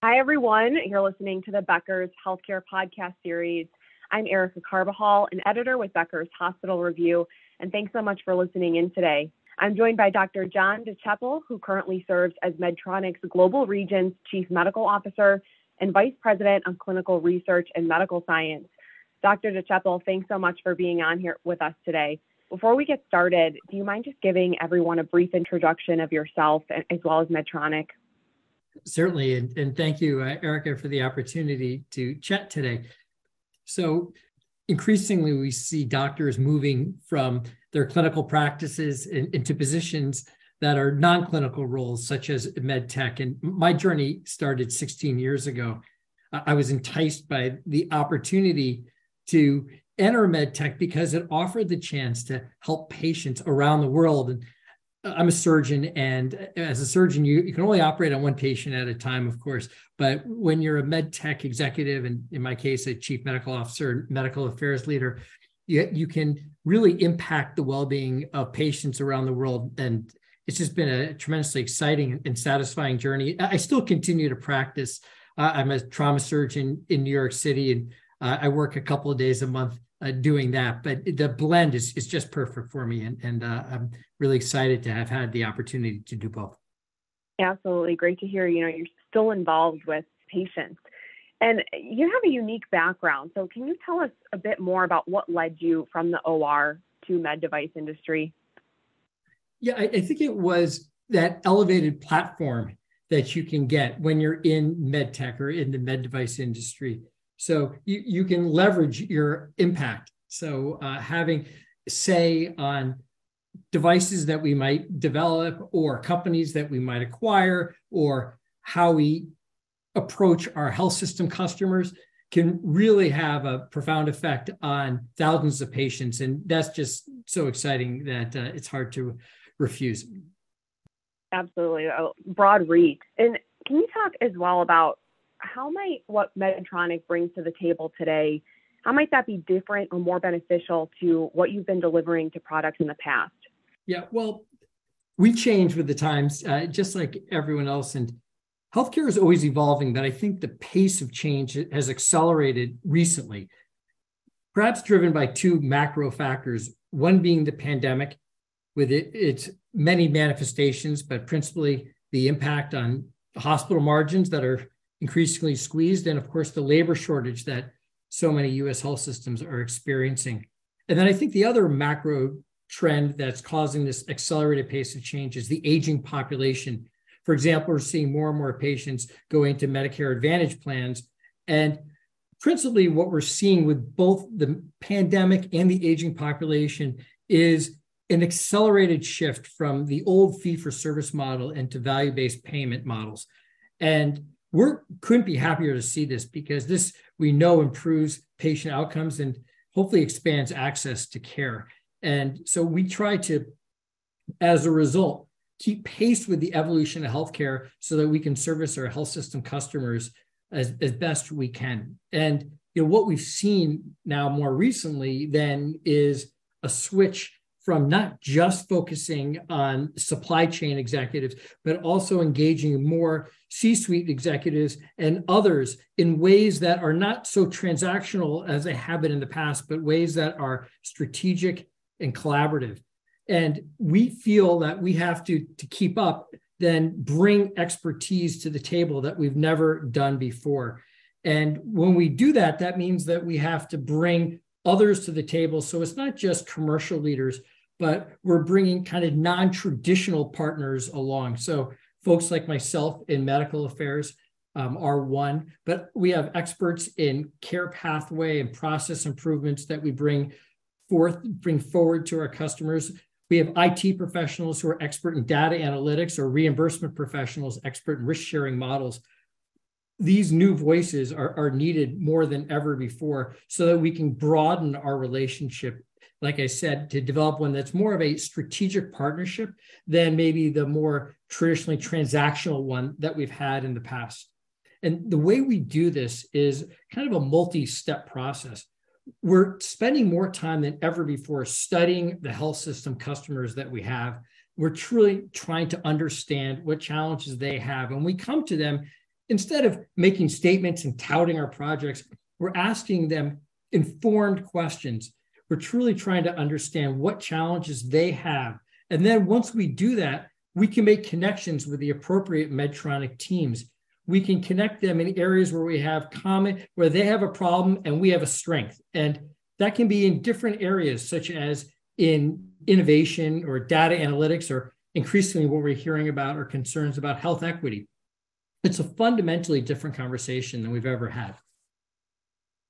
Hi, everyone. You're listening to the Becker's Healthcare Podcast Series. I'm Erica Carbajal, an editor with Becker's Hospital Review, and thanks so much for listening in today. I'm joined by Dr. John DeChapel, who currently serves as Medtronic's Global Region's Chief Medical Officer and Vice President of Clinical Research and Medical Science. Dr. DeChapel, thanks so much for being on here with us today. Before we get started, do you mind just giving everyone a brief introduction of yourself as well as Medtronic? Certainly, and, and thank you, uh, Erica, for the opportunity to chat today. So, increasingly, we see doctors moving from their clinical practices in, into positions that are non-clinical roles, such as med tech. And my journey started 16 years ago. I was enticed by the opportunity to enter med tech because it offered the chance to help patients around the world. And I'm a surgeon, and as a surgeon, you, you can only operate on one patient at a time, of course. But when you're a med tech executive, and in my case, a chief medical officer, medical affairs leader, you, you can really impact the well-being of patients around the world. And it's just been a tremendously exciting and satisfying journey. I still continue to practice. Uh, I'm a trauma surgeon in New York City, and uh, I work a couple of days a month uh, doing that. But the blend is is just perfect for me, and and uh, I'm really excited to have had the opportunity to do both. Absolutely, great to hear. You know, you're still involved with patients, and you have a unique background. So, can you tell us a bit more about what led you from the OR to med device industry? Yeah, I, I think it was that elevated platform that you can get when you're in med tech or in the med device industry so you, you can leverage your impact. So uh, having say on devices that we might develop or companies that we might acquire or how we approach our health system customers can really have a profound effect on thousands of patients. And that's just so exciting that uh, it's hard to refuse. Absolutely. A broad reach. And can you talk as well about how might what Medtronic brings to the table today, how might that be different or more beneficial to what you've been delivering to products in the past? Yeah, well, we change with the times, uh, just like everyone else. And healthcare is always evolving, but I think the pace of change has accelerated recently, perhaps driven by two macro factors. One being the pandemic, with it, its many manifestations, but principally the impact on hospital margins that are increasingly squeezed, and of course, the labor shortage that so many US health systems are experiencing. And then I think the other macro trend that's causing this accelerated pace of change is the aging population. For example, we're seeing more and more patients going to Medicare Advantage plans. And principally, what we're seeing with both the pandemic and the aging population is an accelerated shift from the old fee for service model into value based payment models. And we couldn't be happier to see this because this we know improves patient outcomes and hopefully expands access to care. And so we try to, as a result, keep pace with the evolution of healthcare so that we can service our health system customers as, as best we can. And you know what we've seen now more recently then is a switch from not just focusing on supply chain executives, but also engaging more C suite executives and others in ways that are not so transactional as they have been in the past, but ways that are strategic and collaborative. And we feel that we have to, to keep up, then bring expertise to the table that we've never done before. And when we do that, that means that we have to bring others to the table. So it's not just commercial leaders, but we're bringing kind of non-traditional partners along. So folks like myself in medical affairs um, are one, but we have experts in care pathway and process improvements that we bring forth, bring forward to our customers. We have IT professionals who are expert in data analytics or reimbursement professionals, expert in risk sharing models. These new voices are, are needed more than ever before so that we can broaden our relationship like I said, to develop one that's more of a strategic partnership than maybe the more traditionally transactional one that we've had in the past. And the way we do this is kind of a multi step process. We're spending more time than ever before studying the health system customers that we have. We're truly trying to understand what challenges they have. And we come to them instead of making statements and touting our projects, we're asking them informed questions. We're truly trying to understand what challenges they have. And then once we do that, we can make connections with the appropriate Medtronic teams. We can connect them in areas where we have common, where they have a problem and we have a strength. And that can be in different areas, such as in innovation or data analytics, or increasingly what we're hearing about are concerns about health equity. It's a fundamentally different conversation than we've ever had.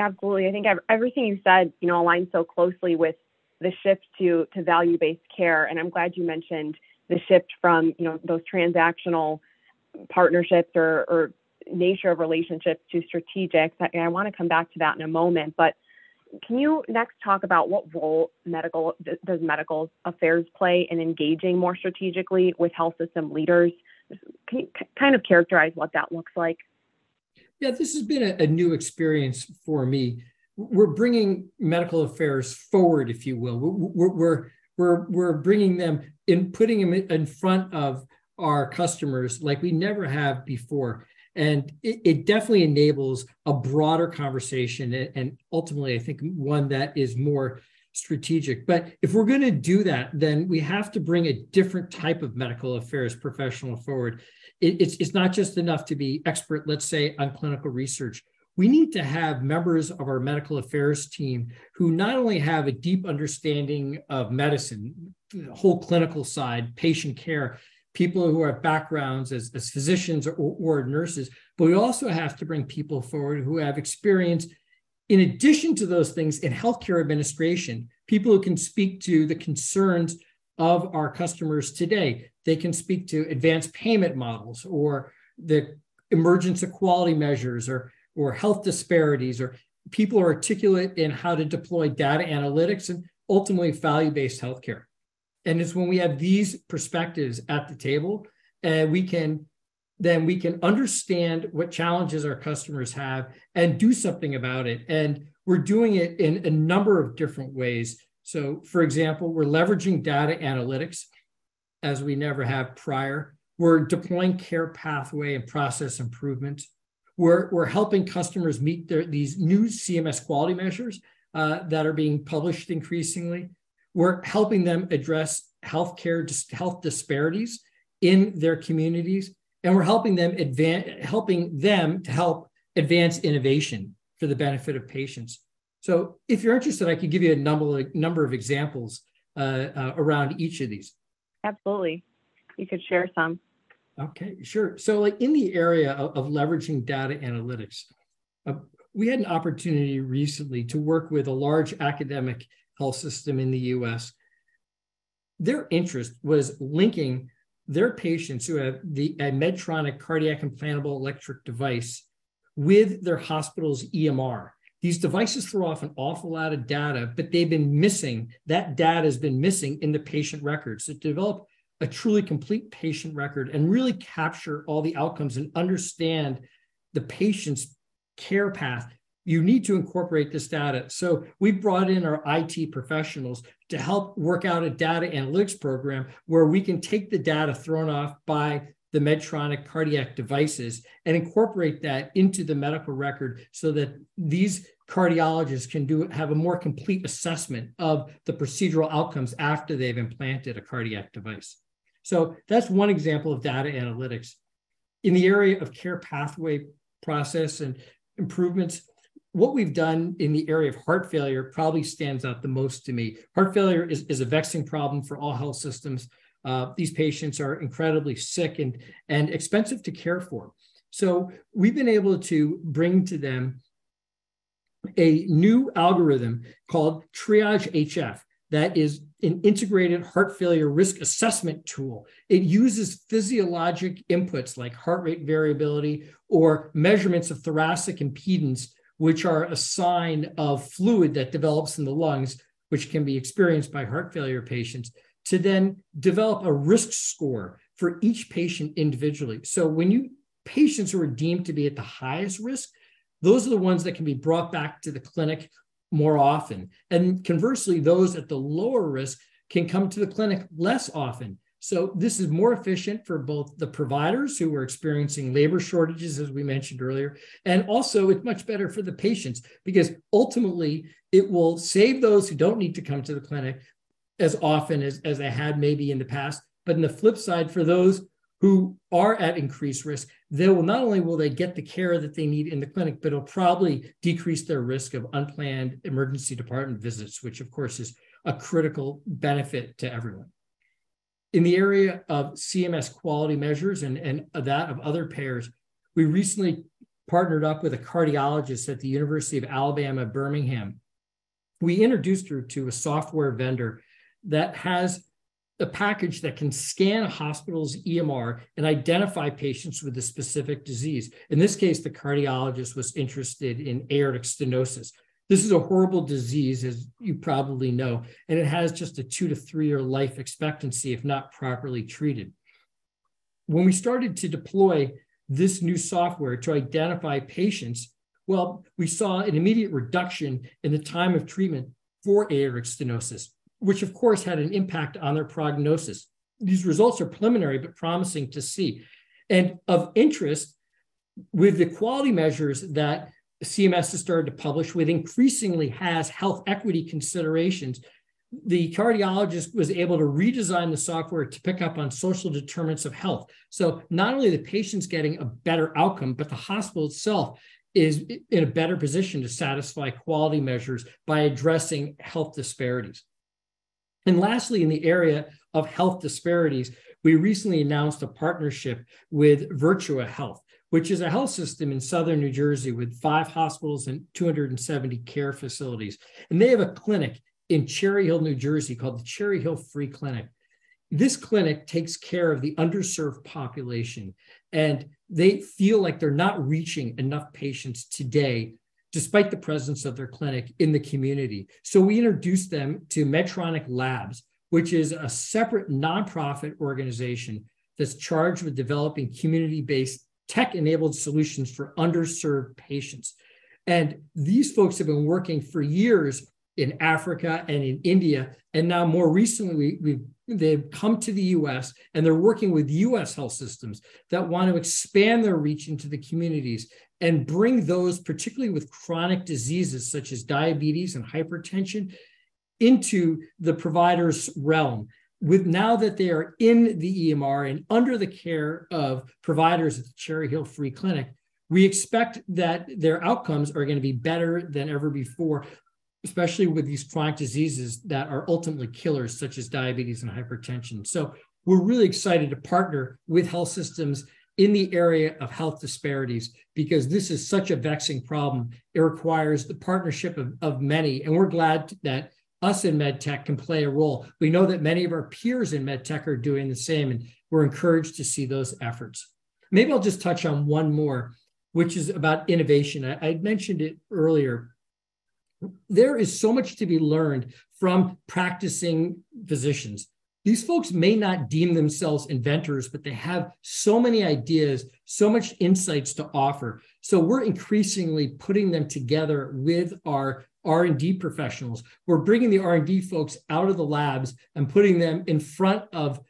Absolutely. I think everything you said, you know, aligns so closely with the shift to to value-based care. And I'm glad you mentioned the shift from, you know, those transactional partnerships or, or nature of relationships to strategic. I, I want to come back to that in a moment, but can you next talk about what role medical does medical affairs play in engaging more strategically with health system leaders? Can you kind of characterize what that looks like? Yeah, this has been a, a new experience for me. We're bringing medical affairs forward, if you will. We're, we're, we're, we're bringing them in, putting them in front of our customers like we never have before. And it, it definitely enables a broader conversation and ultimately, I think, one that is more strategic. But if we're going to do that, then we have to bring a different type of medical affairs professional forward. It, it's, it's not just enough to be expert, let's say, on clinical research. We need to have members of our medical affairs team who not only have a deep understanding of medicine, the whole clinical side, patient care, people who have backgrounds as, as physicians or, or nurses, but we also have to bring people forward who have experience in addition to those things in healthcare administration, people who can speak to the concerns of our customers today. They can speak to advanced payment models or the emergence of quality measures or, or health disparities, or people are articulate in how to deploy data analytics and ultimately value based healthcare. And it's when we have these perspectives at the table, and uh, we can then we can understand what challenges our customers have and do something about it. And we're doing it in a number of different ways. So, for example, we're leveraging data analytics as we never have prior. We're deploying care pathway and process improvement. We're, we're helping customers meet their, these new CMS quality measures uh, that are being published increasingly. We're helping them address healthcare health disparities in their communities and we're helping them advance helping them to help advance innovation for the benefit of patients. So if you're interested i could give you a number, number of examples uh, uh, around each of these. Absolutely. You could share some. Okay sure. So like in the area of, of leveraging data analytics uh, we had an opportunity recently to work with a large academic health system in the us their interest was linking their patients who have the a Medtronic cardiac implantable electric device with their hospital's EMR. These devices throw off an awful lot of data, but they've been missing. That data has been missing in the patient records. To develop a truly complete patient record and really capture all the outcomes and understand the patient's care path you need to incorporate this data. So we brought in our IT professionals to help work out a data analytics program where we can take the data thrown off by the Medtronic cardiac devices and incorporate that into the medical record so that these cardiologists can do have a more complete assessment of the procedural outcomes after they've implanted a cardiac device. So that's one example of data analytics. In the area of care pathway process and improvements, what we've done in the area of heart failure probably stands out the most to me. Heart failure is, is a vexing problem for all health systems. Uh, these patients are incredibly sick and, and expensive to care for. So we've been able to bring to them a new algorithm called Triage HF that is an integrated heart failure risk assessment tool. It uses physiologic inputs like heart rate variability or measurements of thoracic impedance which are a sign of fluid that develops in the lungs, which can be experienced by heart failure patients, to then develop a risk score for each patient individually. So when you patients who are deemed to be at the highest risk, those are the ones that can be brought back to the clinic more often. And conversely, those at the lower risk can come to the clinic less often. So this is more efficient for both the providers who are experiencing labor shortages, as we mentioned earlier, and also it's much better for the patients because ultimately it will save those who don't need to come to the clinic as often as, as they had maybe in the past. But in the flip side, for those who are at increased risk, they will not only will they get the care that they need in the clinic, but it'll probably decrease their risk of unplanned emergency department visits, which of course is a critical benefit to everyone. In the area of CMS quality measures and, and that of other payers, we recently partnered up with a cardiologist at the University of Alabama, Birmingham. We introduced her to a software vendor that has a package that can scan a hospital's EMR and identify patients with a specific disease. In this case, the cardiologist was interested in aortic stenosis. This is a horrible disease, as you probably know, and it has just a two to three year life expectancy if not properly treated. When we started to deploy this new software to identify patients, well, we saw an immediate reduction in the time of treatment for aortic stenosis which of course had an impact on their prognosis. These results are preliminary but promising to see. And of interest, with the quality measures that CMS has started to publish, with increasingly has health equity considerations, the cardiologist was able to redesign the software to pick up on social determinants of health. So not only the patient's getting a better outcome, but the hospital itself is in a better position to satisfy quality measures by addressing health disparities. And lastly, in the area of health disparities, we recently announced a partnership with Virtua Health, which is a health system in southern New Jersey with five hospitals and 270 care facilities. And they have a clinic in Cherry Hill, New Jersey called the Cherry Hill Free Clinic. This clinic takes care of the underserved population, and they feel like they're not reaching enough patients today despite the presence of their clinic in the community. So we introduced them to Medtronic Labs, which is a separate nonprofit organization that's charged with developing community based tech enabled solutions for underserved patients. And these folks have been working for years in Africa and in India. And now, more recently, we, they've come to the US and they're working with US health systems that want to expand their reach into the communities and bring those, particularly with chronic diseases such as diabetes and hypertension, into the provider's realm. With now that they are in the EMR and under the care of providers at the Cherry Hill Free Clinic, we expect that their outcomes are going to be better than ever before, especially with these chronic diseases that are ultimately killers, such as diabetes and hypertension. So we're really excited to partner with health systems in the area of health disparities because this is such a vexing problem. It requires the partnership of, of many, and we're glad that us in medtech can play a role. We know that many of our peers in medtech are doing the same, and we're encouraged to see those efforts. Maybe I'll just touch on one more, which is about innovation. I, I mentioned it earlier. There is so much to be learned from practicing physicians these folks may not deem themselves inventors but they have so many ideas so much insights to offer so we're increasingly putting them together with our r&d professionals. We're bringing the r&d folks out of the labs and putting them in front of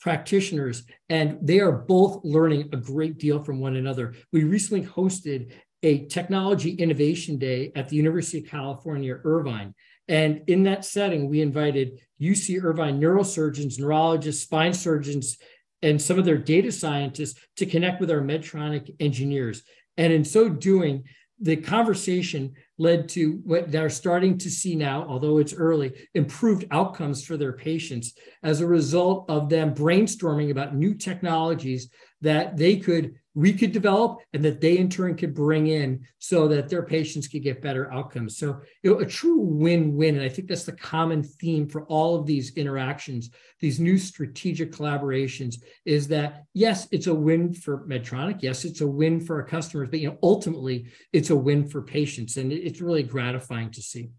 practitioners and they are both learning a great deal from one another. We recently hosted a technology innovation day at the university of california irvine. And in that setting, we invited UC Irvine neurosurgeons, neurologists, spine surgeons, and some of their data scientists to connect with our Medtronic engineers. And in so doing, the conversation led to what they're starting to see now, although it's early, improved outcomes for their patients as a result of them brainstorming about new technologies that they could we could develop and that they in turn could bring in so that their patients could get better outcomes. So, you know, a true win-win. And I think that's the common theme for all of these interactions, these new strategic collaborations, is that yes, it's a win for Medtronic. Yes, it's a win for our customers, but you know, ultimately it's a win for patients. And it's really gratifying to see.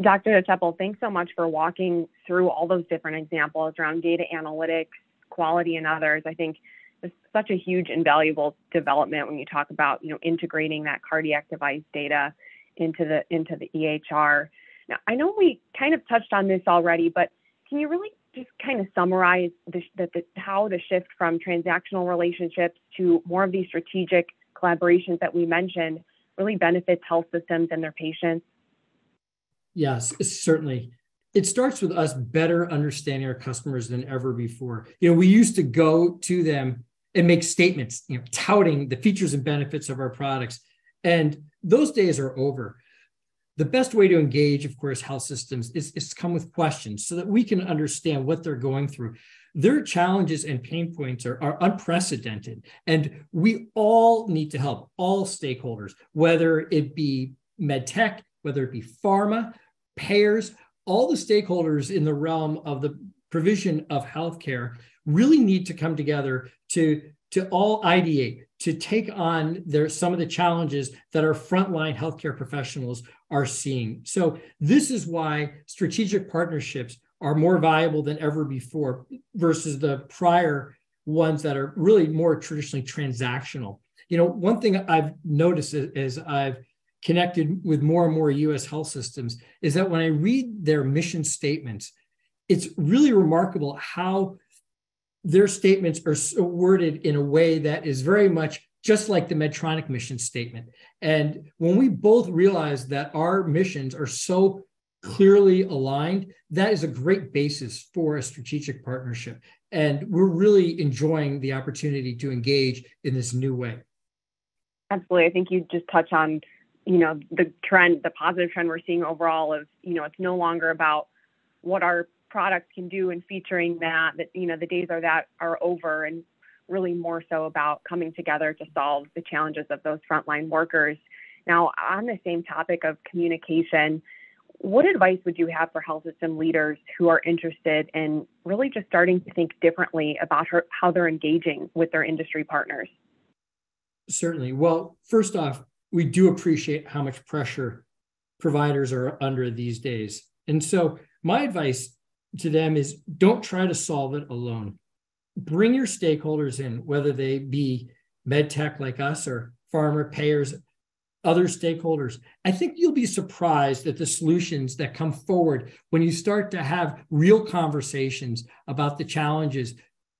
Dr. DeChapel, thanks so much for walking through all those different examples around data analytics, quality, and others. I think such a huge and valuable development when you talk about you know integrating that cardiac device data into the into the EHR. Now I know we kind of touched on this already, but can you really just kind of summarize the, the, the, how the shift from transactional relationships to more of these strategic collaborations that we mentioned really benefits health systems and their patients? Yes, certainly. It starts with us better understanding our customers than ever before. You know, we used to go to them and make statements, you know, touting the features and benefits of our products. And those days are over. The best way to engage, of course, health systems is, is to come with questions so that we can understand what they're going through. Their challenges and pain points are, are unprecedented. And we all need to help all stakeholders, whether it be medtech, whether it be pharma, payers, all the stakeholders in the realm of the provision of healthcare really need to come together to, to all ideate, to take on their, some of the challenges that our frontline healthcare professionals are seeing. So, this is why strategic partnerships are more valuable than ever before versus the prior ones that are really more traditionally transactional. You know, one thing I've noticed as I've connected with more and more US health systems is that when I read their mission statements, it's really remarkable how their statements are worded in a way that is very much just like the Medtronic mission statement. And when we both realize that our missions are so clearly aligned, that is a great basis for a strategic partnership. And we're really enjoying the opportunity to engage in this new way. Absolutely. I think you just touch on, you know, the trend, the positive trend we're seeing overall of, you know, it's no longer about what our products can do and featuring that, that, you know, the days are that are over and really more so about coming together to solve the challenges of those frontline workers. Now, on the same topic of communication, what advice would you have for health system leaders who are interested in really just starting to think differently about her, how they're engaging with their industry partners? Certainly. Well, first off, we do appreciate how much pressure providers are under these days. And so, my advice to them is don't try to solve it alone. Bring your stakeholders in, whether they be med tech like us or pharma payers, other stakeholders. I think you'll be surprised at the solutions that come forward when you start to have real conversations about the challenges.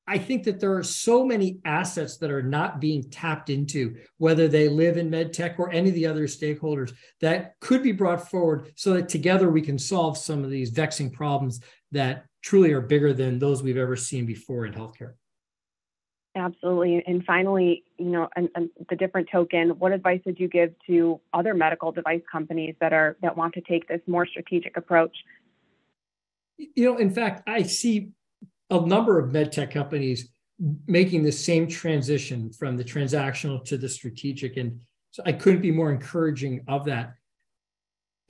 I think that there are so many assets that are not being tapped into, whether they live in medtech or any of the other stakeholders, that could be brought forward so that together we can solve some of these vexing problems that truly are bigger than those we've ever seen before in healthcare. Absolutely. And finally, you know, and, and, the different token, what advice would you give to other medical device companies that are that want to take this more strategic approach? You know, in fact, I see a number of med tech companies making the same transition from the transactional to the strategic. And so I couldn't be more encouraging of that.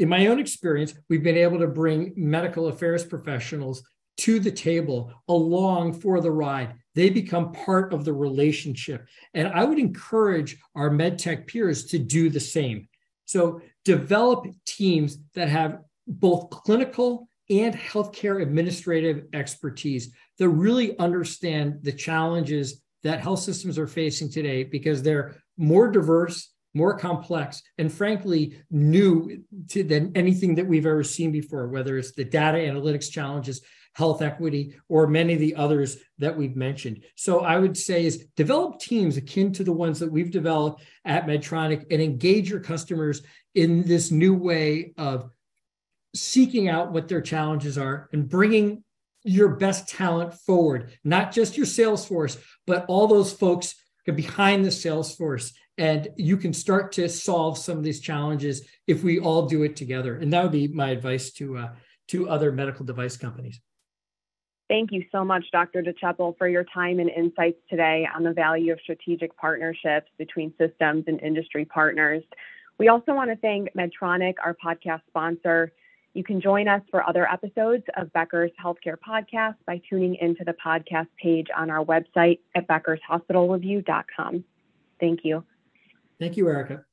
In my own experience, we've been able to bring medical affairs professionals to the table along for the ride. They become part of the relationship. And I would encourage our medtech peers to do the same. So develop teams that have both clinical and healthcare administrative expertise that really understand the challenges that health systems are facing today because they're more diverse, more complex, and frankly, new to, than anything that we've ever seen before, whether it's the data analytics challenges health equity, or many of the others that we've mentioned. So I would say is develop teams akin to the ones that we've developed at Medtronic and engage your customers in this new way of seeking out what their challenges are and bringing your best talent forward, not just your sales force, but all those folks behind the sales force. And you can start to solve some of these challenges if we all do it together. And that would be my advice to uh, to other medical device companies. Thank you so much, Dr. DeChapel, for your time and insights today on the value of strategic partnerships between systems and industry partners. We also want to thank Medtronic, our podcast sponsor. You can join us for other episodes of Becker's Healthcare Podcast by tuning into the podcast page on our website at beckershospitalreview.com. Thank you. Thank you, Erica.